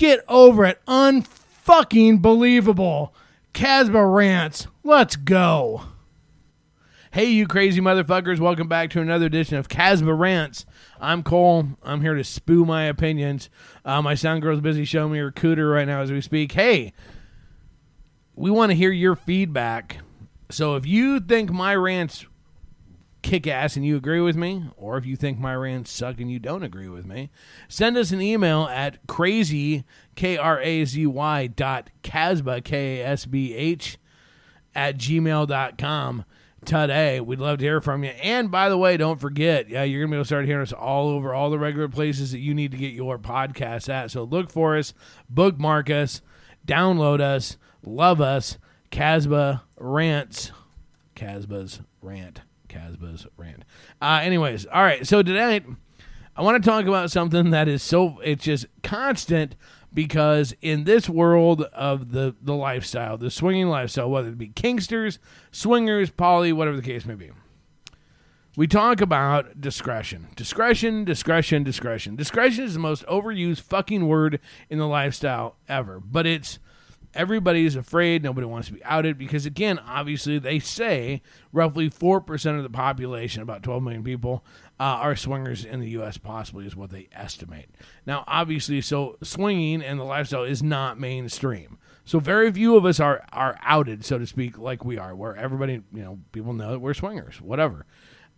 Get over it. Unfucking believable. Kasbh rants. Let's go. Hey, you crazy motherfuckers. Welcome back to another edition of Kasbh Rants. I'm Cole. I'm here to spew my opinions. Uh, my sound girl's busy showing me her cooter right now as we speak. Hey, we want to hear your feedback. So if you think my rants kick ass and you agree with me, or if you think my rants suck and you don't agree with me, send us an email at crazy, K R A Z Y dot Kasbh, K A S B H, at gmail.com today. We'd love to hear from you. And by the way, don't forget, yeah, you're to be able to start hearing us all over all the regular places that you need to get your podcast at. So look for us, bookmark us, download us, love us. Kasbh rants. Kasbh's rant. Kasbh's rant. Uh, anyways, all right. So tonight, I want to talk about something that is so it's just constant because in this world of the the lifestyle, the swinging lifestyle, whether it be kinksters, swingers, poly, whatever the case may be, we talk about discretion, discretion, discretion, discretion. Discretion is the most overused fucking word in the lifestyle ever, but it's everybody's afraid. Nobody wants to be outed because, again, obviously, they say roughly 4% of the population, about 12 million people, uh, are swingers in the U.S., possibly, is what they estimate. Now, obviously, so swinging and the lifestyle is not mainstream. So very few of us are, are outed, so to speak, like we are, where everybody, you know, people know that we're swingers, whatever.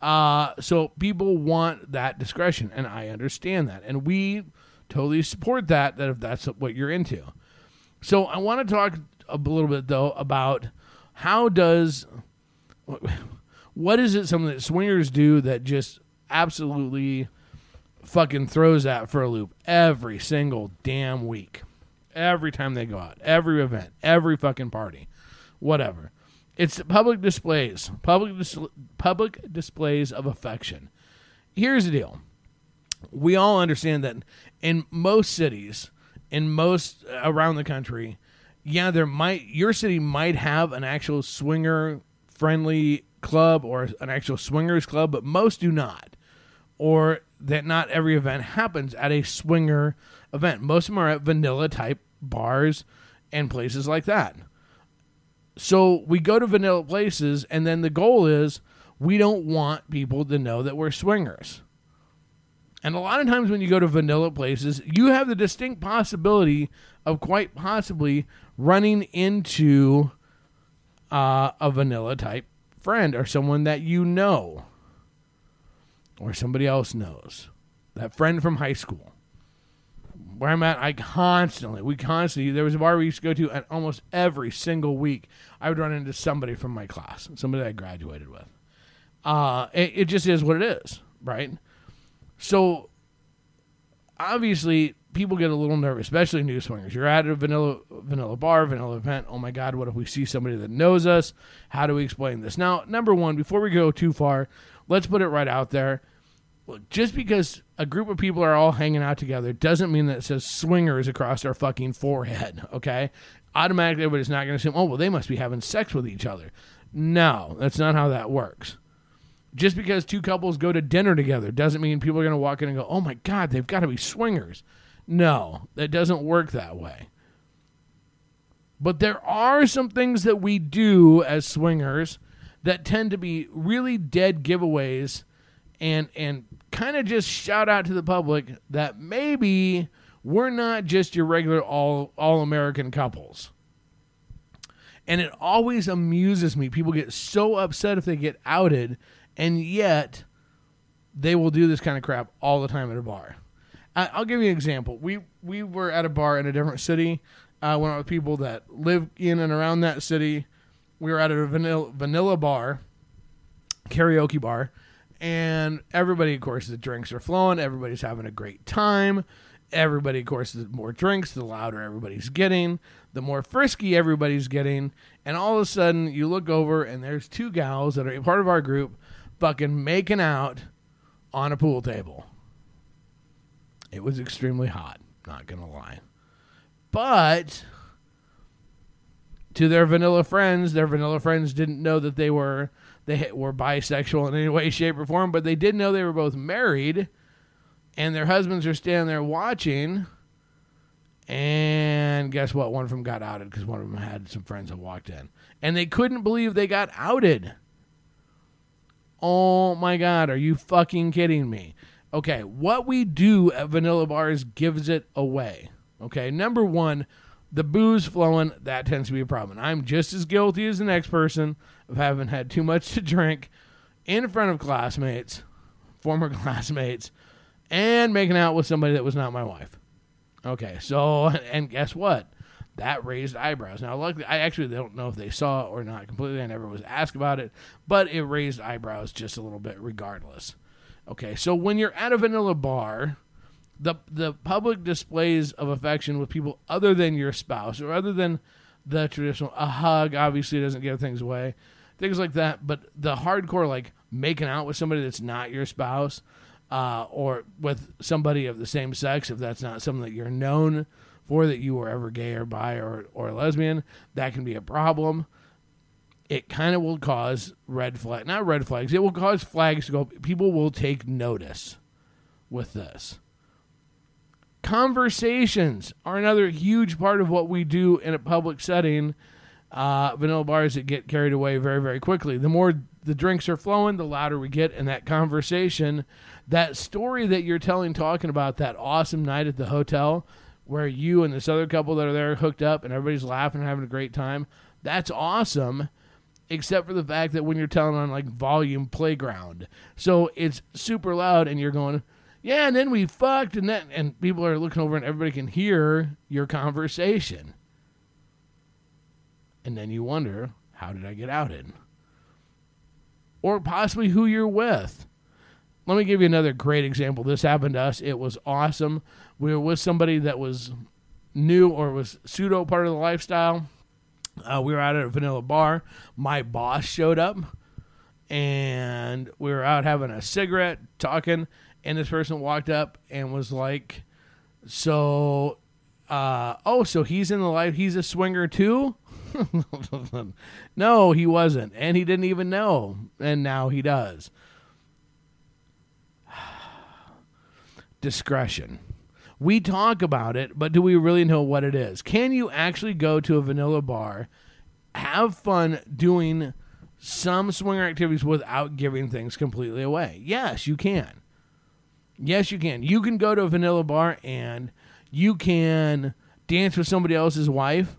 Uh, so people want that discretion, and I understand that. And we totally support that, that if that's what you're into. So I want to talk a little bit though about how does what is it something that swingers do that just absolutely fucking throws that for a loop every single damn week. Every time they go out, every event, every fucking party, whatever. It's public displays, public dis- public displays of affection. Here's the deal. We all understand that in most cities, in most uh, around the country, yeah, there might your city might have an actual swinger friendly club or an actual swingers club, but most do not. Or that not every event happens at a swinger event. Most of them are at vanilla type bars and places like that. So we go to vanilla places, and then the goal is we don't want people to know that we're swingers. And a lot of times when you go to vanilla places, you have the distinct possibility of quite possibly running into uh, a vanilla type friend or someone that you know or somebody else knows. That friend from high school. Where I'm at, I constantly, we constantly, there was a bar we used to go to, and almost every single week, I would run into somebody from my class, somebody I graduated with. Uh, it, it just is what it is, right? So obviously people get a little nervous, especially new swingers. You're at a vanilla vanilla bar, vanilla event. Oh my god, what if we see somebody that knows us? How do we explain this? Now, number one, before we go too far, let's put it right out there. Just because a group of people are all hanging out together doesn't mean that it says swingers across our fucking forehead, okay? Automatically everybody's not gonna assume, oh well they must be having sex with each other. No, that's not how that works just because two couples go to dinner together doesn't mean people are going to walk in and go, oh my God, they've got to be swingers. No, that doesn't work that way. But there are some things that we do as swingers that tend to be really dead giveaways and and kind of just shout out to the public that maybe we're not just your regular all all American couples. And it always amuses me. People get so upset if they get outed and yet they will do this kind of crap all the time at a bar. I, I'll give you an example. We we were at a bar in a different city. Uh, went out with people that live in and around that city. We were at a vanilla vanilla bar, karaoke bar, and everybody, of course, the drinks are flowing. Everybody's having a great time, everybody, of course, the more drinks, the louder everybody's getting, the more frisky everybody's getting. And all of a sudden, you look over and there's two gals that are part of our group fucking making out on a pool table. It was extremely hot, not to lie. But to their vanilla friends, their vanilla friends didn't know that they were they were bisexual in any way, shape, or form, but they did know they were both married, and their husbands are standing there watching. And guess what? One of them got outed because one of them had some friends that walked in, and they couldn't believe they got outed. Oh my God, are you fucking kidding me? Okay, what we do at Vanilla Bars gives it away. Okay, number one, the booze flowing, that tends to be a problem. I'm just as guilty as the next person of having had too much to drink in front of classmates, former classmates, and making out with somebody that was not my wife. Okay, so, and guess what? That raised eyebrows. Now, luckily, I actually don't know if they saw it or not completely. I never was asked about it, but it raised eyebrows just a little bit regardless. Okay, so when you're at a vanilla bar, the the public displays of affection with people other than your spouse or other than the traditional a hug obviously doesn't give things away things like that but the hardcore like making out with somebody that's not your spouse uh, or with somebody of the same sex if that's not something that you're known for that you were ever gay or bi or, or lesbian that can be a problem it kind of will cause red flag not red flags it will cause flags to go people will take notice with this Conversations are another huge part of what we do in a public setting. Uh, vanilla bars that get carried away very, very quickly. The more the drinks are flowing, the louder we get in that conversation. That story that you're telling, talking about that awesome night at the hotel where you and this other couple that are there hooked up and everybody's laughing and having a great time. That's awesome except for the fact that when you're telling on like volume playground. So it's super loud and you're going, yeah, and then we fucked, and then and people are looking over, and everybody can hear your conversation. And then you wonder, how did I get out outed? Or possibly who you're with. Let me give you another great example. This happened to us. It was awesome. We were with somebody that was new or was pseudo part of the lifestyle. Uh, we were out at a vanilla bar. My boss showed up, and we were out having a cigarette, talking, and this person walked up and was like, "So, uh, oh, so he's in the life. He's a swinger too." no, he wasn't, and he didn't even know, and now he does. Discretion. We talk about it, but do we really know what it is? Can you actually go to a vanilla bar, have fun doing some swinger activities without giving things completely away? Yes, you can. Yes, you can. You can go to a vanilla bar and you can dance with somebody else's wife.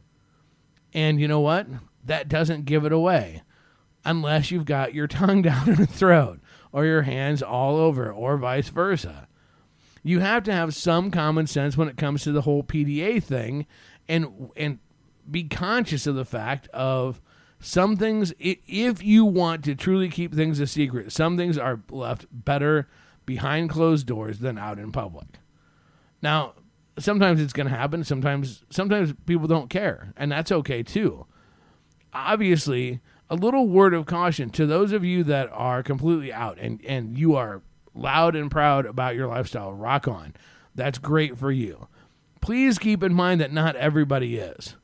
And you know what? That doesn't give it away unless you've got your tongue down your throat or your hands all over or vice versa. You have to have some common sense when it comes to the whole PDA thing and and be conscious of the fact of some things if you want to truly keep things a secret, some things are left better behind closed doors than out in public. Now, sometimes it's going to happen. Sometimes, sometimes people don't care, and that's okay too. Obviously, a little word of caution to those of you that are completely out and and you are loud and proud about your lifestyle. Rock on. That's great for you. Please keep in mind that not everybody is.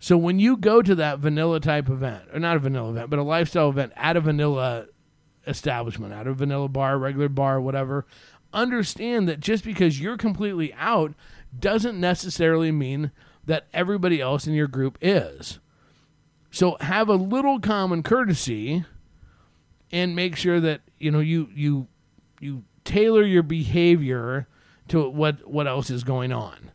So when you go to that vanilla type event, or not a vanilla event, but a lifestyle event at a vanilla establishment, at a vanilla bar, regular bar, whatever, understand that just because you're completely out doesn't necessarily mean that everybody else in your group is. So have a little common courtesy and make sure that you know you you you tailor your behavior to what what else is going on.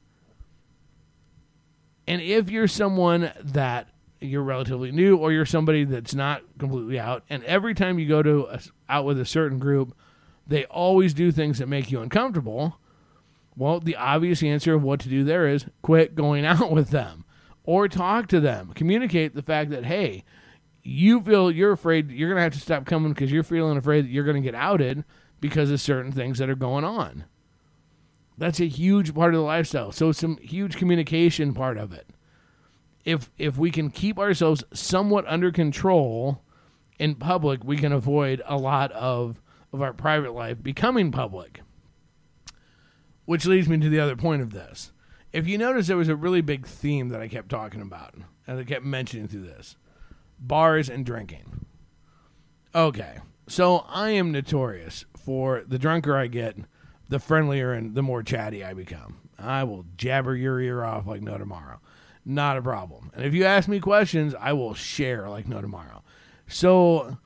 And if you're someone that you're relatively new or you're somebody that's not completely out and every time you go to a, out with a certain group they always do things that make you uncomfortable well the obvious answer of what to do there is quit going out with them or talk to them communicate the fact that hey you feel you're afraid you're going to have to stop coming because you're feeling afraid that you're going to get outed because of certain things that are going on That's a huge part of the lifestyle. So some huge communication part of it. If if we can keep ourselves somewhat under control in public, we can avoid a lot of of our private life becoming public. Which leads me to the other point of this. If you notice there was a really big theme that I kept talking about and I kept mentioning through this. Bars and drinking. Okay. So I am notorious for the drunker I get, the friendlier and the more chatty I become. I will jabber your ear off like no tomorrow. Not a problem. And if you ask me questions, I will share like no tomorrow. So,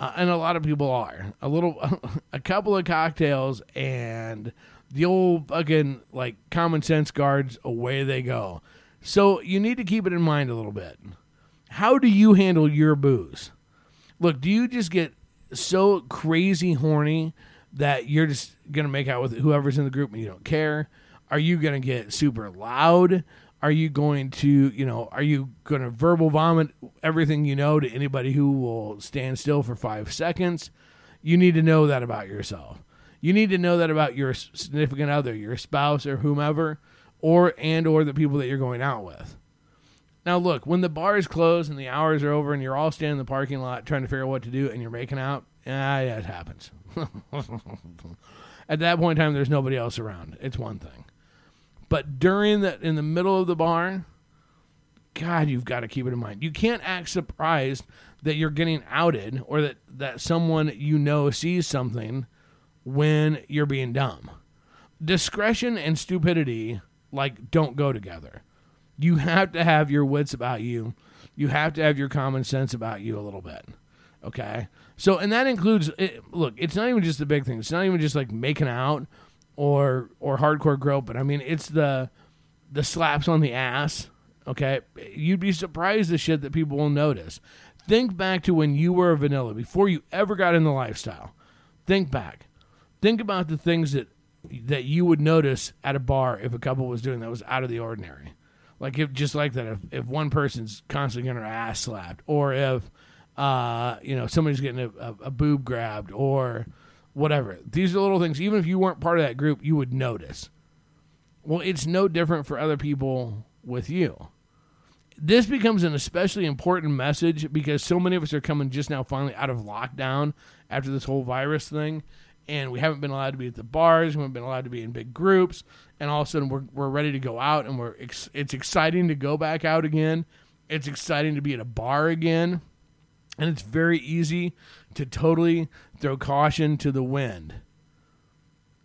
uh, and a lot of people are. A little, a couple of cocktails and the old fucking like common sense guards, away they go. So you need to keep it in mind a little bit. How do you handle your booze? Look, do you just get so crazy horny that you're just gonna make out with whoever's in the group and you don't care? Are you gonna get super loud? Are you going to, you know, are you to verbal vomit everything you know to anybody who will stand still for five seconds? You need to know that about yourself. You need to know that about your significant other, your spouse or whomever, or and or the people that you're going out with. Now look, when the bar is closed and the hours are over and you're all standing in the parking lot trying to figure out what to do and you're making out, ah, yeah, it happens. At that point in time, there's nobody else around. It's one thing. But during that, in the middle of the bar, God, you've got to keep it in mind. You can't act surprised that you're getting outed or that, that someone you know sees something when you're being dumb. Discretion and stupidity like don't go together. You have to have your wits about you. You have to have your common sense about you a little bit. Okay? So and that includes it, look, it's not even just the big things. It's not even just like making out or or hardcore groping. But I mean, it's the the slaps on the ass. Okay, you'd be surprised the shit that people will notice. Think back to when you were a vanilla before you ever got in the lifestyle. Think back. Think about the things that that you would notice at a bar if a couple was doing that was out of the ordinary. Like if just like that, if, if one person's constantly getting their ass slapped, or if uh, you know somebody's getting a, a, a boob grabbed, or whatever. These are little things. Even if you weren't part of that group, you would notice. Well, it's no different for other people with you. This becomes an especially important message because so many of us are coming just now finally out of lockdown after this whole virus thing and we haven't been allowed to be at the bars. We haven't been allowed to be in big groups, and all of a sudden we're we're ready to go out, and we're ex- it's exciting to go back out again. It's exciting to be at a bar again, and it's very easy to totally throw caution to the wind.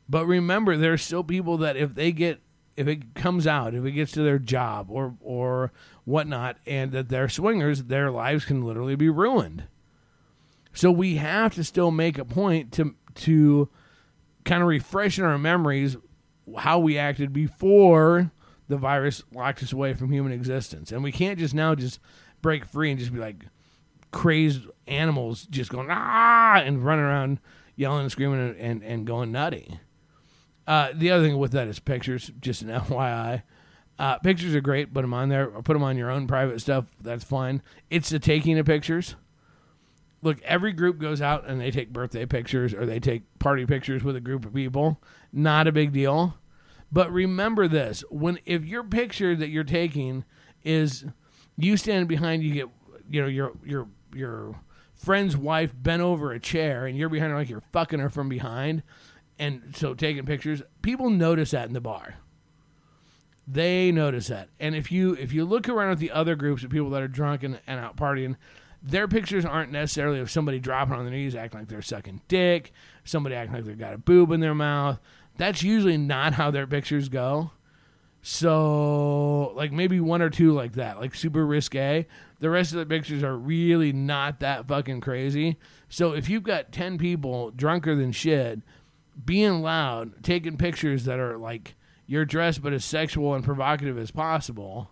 But remember, there are still people that if they get if it comes out, if it gets to their job or or whatnot, and that they're swingers, their lives can literally be ruined. So we have to still make a point to to kind of refresh in our memories how we acted before the virus locked us away from human existence. And we can't just now just break free and just be like crazed animals just going ah and running around yelling and screaming and, and, and going nutty. Uh, the other thing with that is pictures, just an FYI. Uh, pictures are great, put them on there or put them on your own private stuff. That's fine. It's the taking of pictures look, every group goes out and they take birthday pictures or they take party pictures with a group of people. Not a big deal. But remember this when if your picture that you're taking is you standing behind you get you know your your your friend's wife bent over a chair and you're behind her like you're fucking her from behind and so taking pictures people notice that in the bar they notice that and if you if you look around at the other groups of people that are drunk and, and out partying their pictures aren't necessarily of somebody dropping on their knees acting like they're sucking dick, somebody acting like they've got a boob in their mouth. That's usually not how their pictures go. So, like maybe one or two like that, like super risque. The rest of the pictures are really not that fucking crazy. So, if you've got 10 people drunker than shit, being loud, taking pictures that are like you're dressed but as sexual and provocative as possible,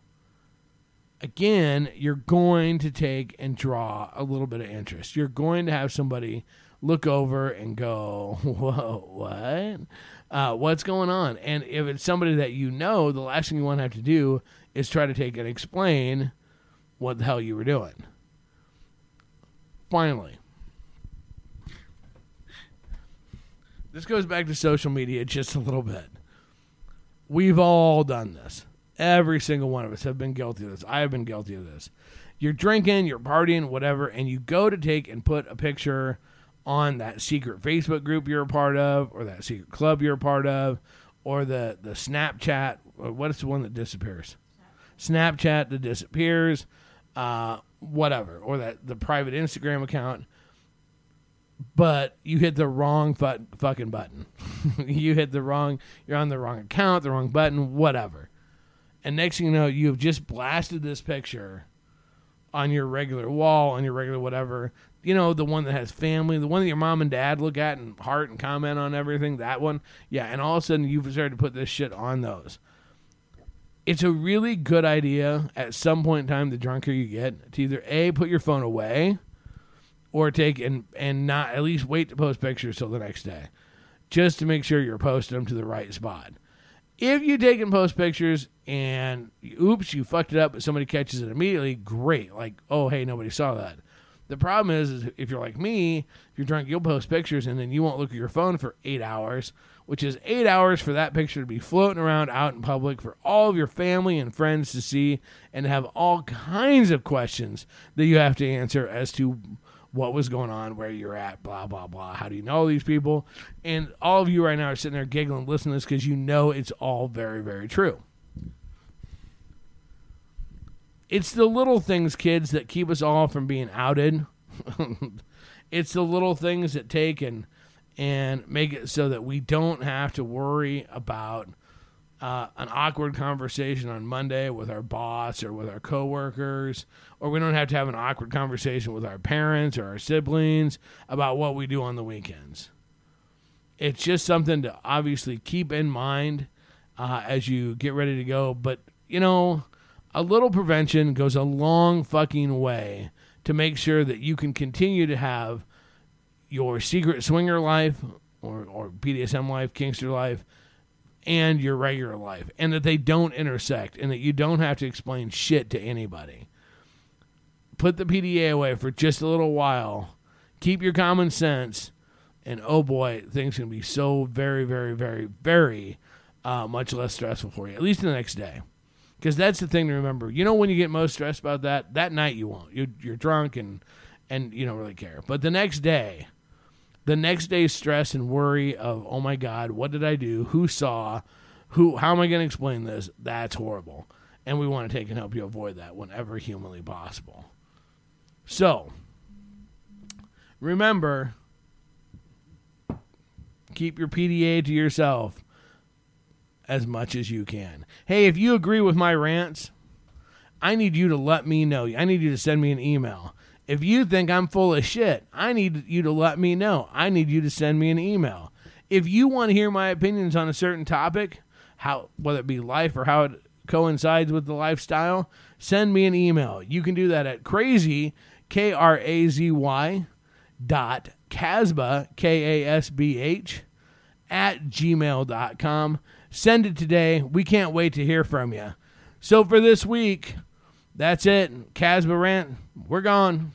again, you're going to take and draw a little bit of interest. You're going to have somebody look over and go, "Whoa, what? Uh, what's going on?" And if it's somebody that you know, the last thing you want to have to do is try to take and explain what the hell you were doing. Finally, this goes back to social media just a little bit. We've all done this. Every single one of us have been guilty of this. I have been guilty of this. You're drinking, you're partying, whatever, and you go to take and put a picture on that secret Facebook group you're a part of, or that secret club you're a part of, or the the Snapchat. What is the one that disappears? Snapchat that disappears, uh, whatever, or that the private Instagram account. But you hit the wrong fut- fucking button. you hit the wrong. You're on the wrong account, the wrong button, whatever. And next thing you know, you have just blasted this picture on your regular wall, on your regular whatever. You know, the one that has family, the one that your mom and dad look at and heart and comment on everything, that one. Yeah, and all of a sudden you've started to put this shit on those. It's a really good idea at some point in time, the drunker you get, to either A, put your phone away or take and, and not at least wait to post pictures till the next day just to make sure you're posting them to the right spot. If you take and post pictures and oops, you fucked it up, but somebody catches it immediately, great. Like, oh, hey, nobody saw that. The problem is, is if you're like me, if you're drunk, you'll post pictures and then you won't look at your phone for eight hours, which is eight hours for that picture to be floating around out in public for all of your family and friends to see and have all kinds of questions that you have to answer as to what was going on, where you're at, blah, blah, blah. How do you know these people? And all of you right now are sitting there giggling, listening to this because you know it's all very, very true. It's the little things, kids, that keep us all from being outed. it's the little things that take and and make it so that we don't have to worry about uh, an awkward conversation on Monday with our boss or with our coworkers, or we don't have to have an awkward conversation with our parents or our siblings about what we do on the weekends. It's just something to obviously keep in mind uh, as you get ready to go. But, you know, a little prevention goes a long fucking way to make sure that you can continue to have your secret swinger life or, or BDSM life, Kinkster life, and your regular life, and that they don't intersect, and that you don't have to explain shit to anybody. Put the PDA away for just a little while. Keep your common sense, and oh boy, things can be so very, very, very, very uh, much less stressful for you. At least the next day, because that's the thing to remember. You know when you get most stressed about that that night you won't. You, you're drunk and and you don't really care. But the next day, the next day's stress and worry of oh my god what did i do? Who saw? Who how am i going to explain this? That's horrible. And we want to take and help you avoid that whenever humanly possible. So remember keep your pda to yourself as much as you can. Hey if you agree with my rants i need you to let me know. I need you to send me an email if you think I'm full of shit, I need you to let me know. I need you to send me an email. If you want to hear my opinions on a certain topic, how whether it be life or how it coincides with the lifestyle, send me an email. You can do that at crazy K R A Z Y dot Kasbh K A S B H at gmail.com. Send it today. We can't wait to hear from you. So for this week, that's it. Kasbh Rant, we're gone.